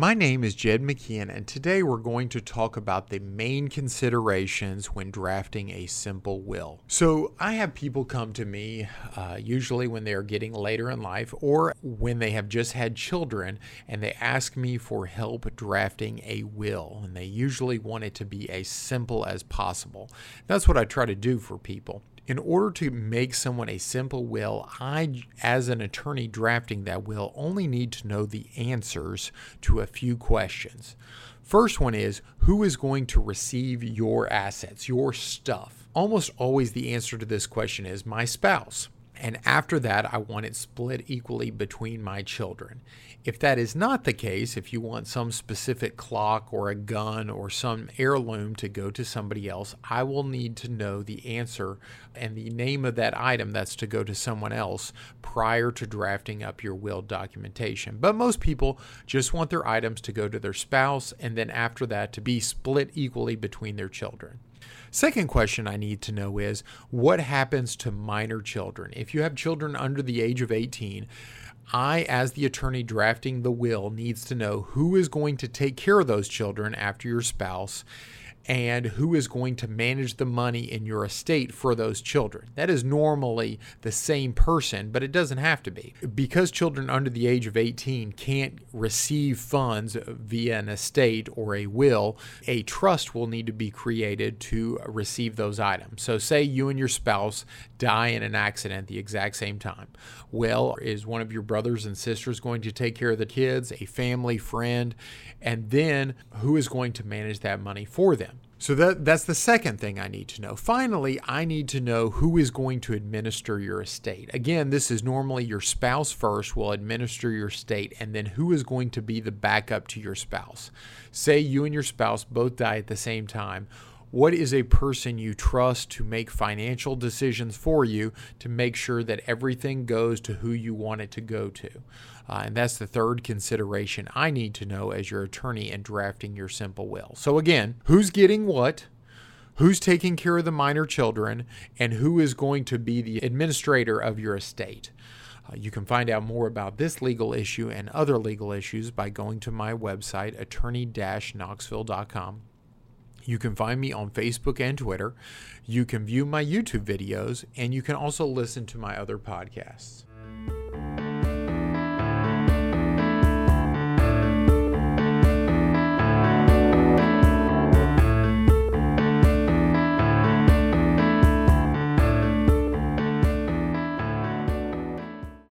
My name is Jed McKeehan, and today we're going to talk about the main considerations when drafting a simple will. So, I have people come to me, uh, usually when they are getting later in life or when they have just had children, and they ask me for help drafting a will. And they usually want it to be as simple as possible. That's what I try to do for people in order to make someone a simple will, I, as an attorney drafting that will, only need to know the answers to a few questions. First one is who is going to receive your assets, your stuff? Almost always the answer to this question is my spouse. And after that, I want it split equally between my children. If that is not the case, if you want some specific clock or a gun or some heirloom to go to somebody else, I will need to know the answer and the name of that item that's to go to someone else prior to drafting up your will documentation. But most people just want their items to go to their spouse and then after that to be split equally between their children. Second question I need to know is what happens to minor children? If you have children under the age of 18, I, as the attorney drafting the will, needs to know who is going to take care of those children after your spouse and who is going to manage the money in your estate for those children. That is normally the same person, but it doesn't have to be. Because children under the age of 18 can't receive funds via an estate or a will, a trust will need to be created to receive those items. So, say you and your spouse die in an accident the exact same time. Well, is one of your brothers and sisters going to take care of the kids, a family friend, and then who is going to manage that money for them? So that that's the second thing I need to know. Finally, I need to know who is going to administer your estate. Again, this is normally your spouse first will administer your estate and then who is going to be the backup to your spouse. Say you and your spouse both die at the same time. What is a person you trust to make financial decisions for you to make sure that everything goes to who you want it to go to? Uh, and that's the third consideration I need to know as your attorney in drafting your simple will. So, again, who's getting what? Who's taking care of the minor children? And who is going to be the administrator of your estate? Uh, you can find out more about this legal issue and other legal issues by going to my website, attorney knoxville.com. You can find me on Facebook and Twitter. You can view my YouTube videos, and you can also listen to my other podcasts.